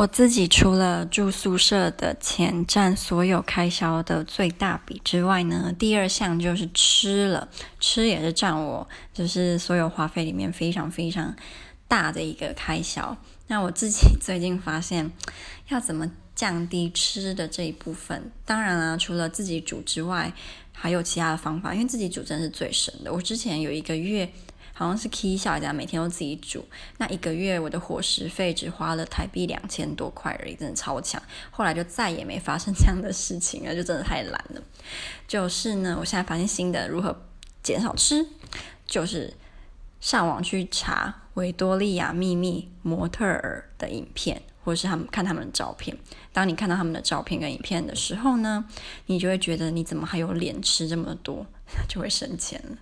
我自己除了住宿舍的钱占所有开销的最大笔之外呢，第二项就是吃了，吃也是占我就是所有花费里面非常非常大的一个开销。那我自己 最近发现，要怎么降低吃的这一部分？当然啦，除了自己煮之外，还有其他的方法，因为自己煮真的是最省的。我之前有一个月。好像是 Key 小家每天都自己煮，那一个月我的伙食费只花了台币两千多块而已，真的超强。后来就再也没发生这样的事情了，就真的太懒了。就是呢，我现在发现新的如何减少吃，就是上网去查维多利亚秘密模特儿的影片，或者是他们看他们的照片。当你看到他们的照片跟影片的时候呢，你就会觉得你怎么还有脸吃这么多，就会省钱了。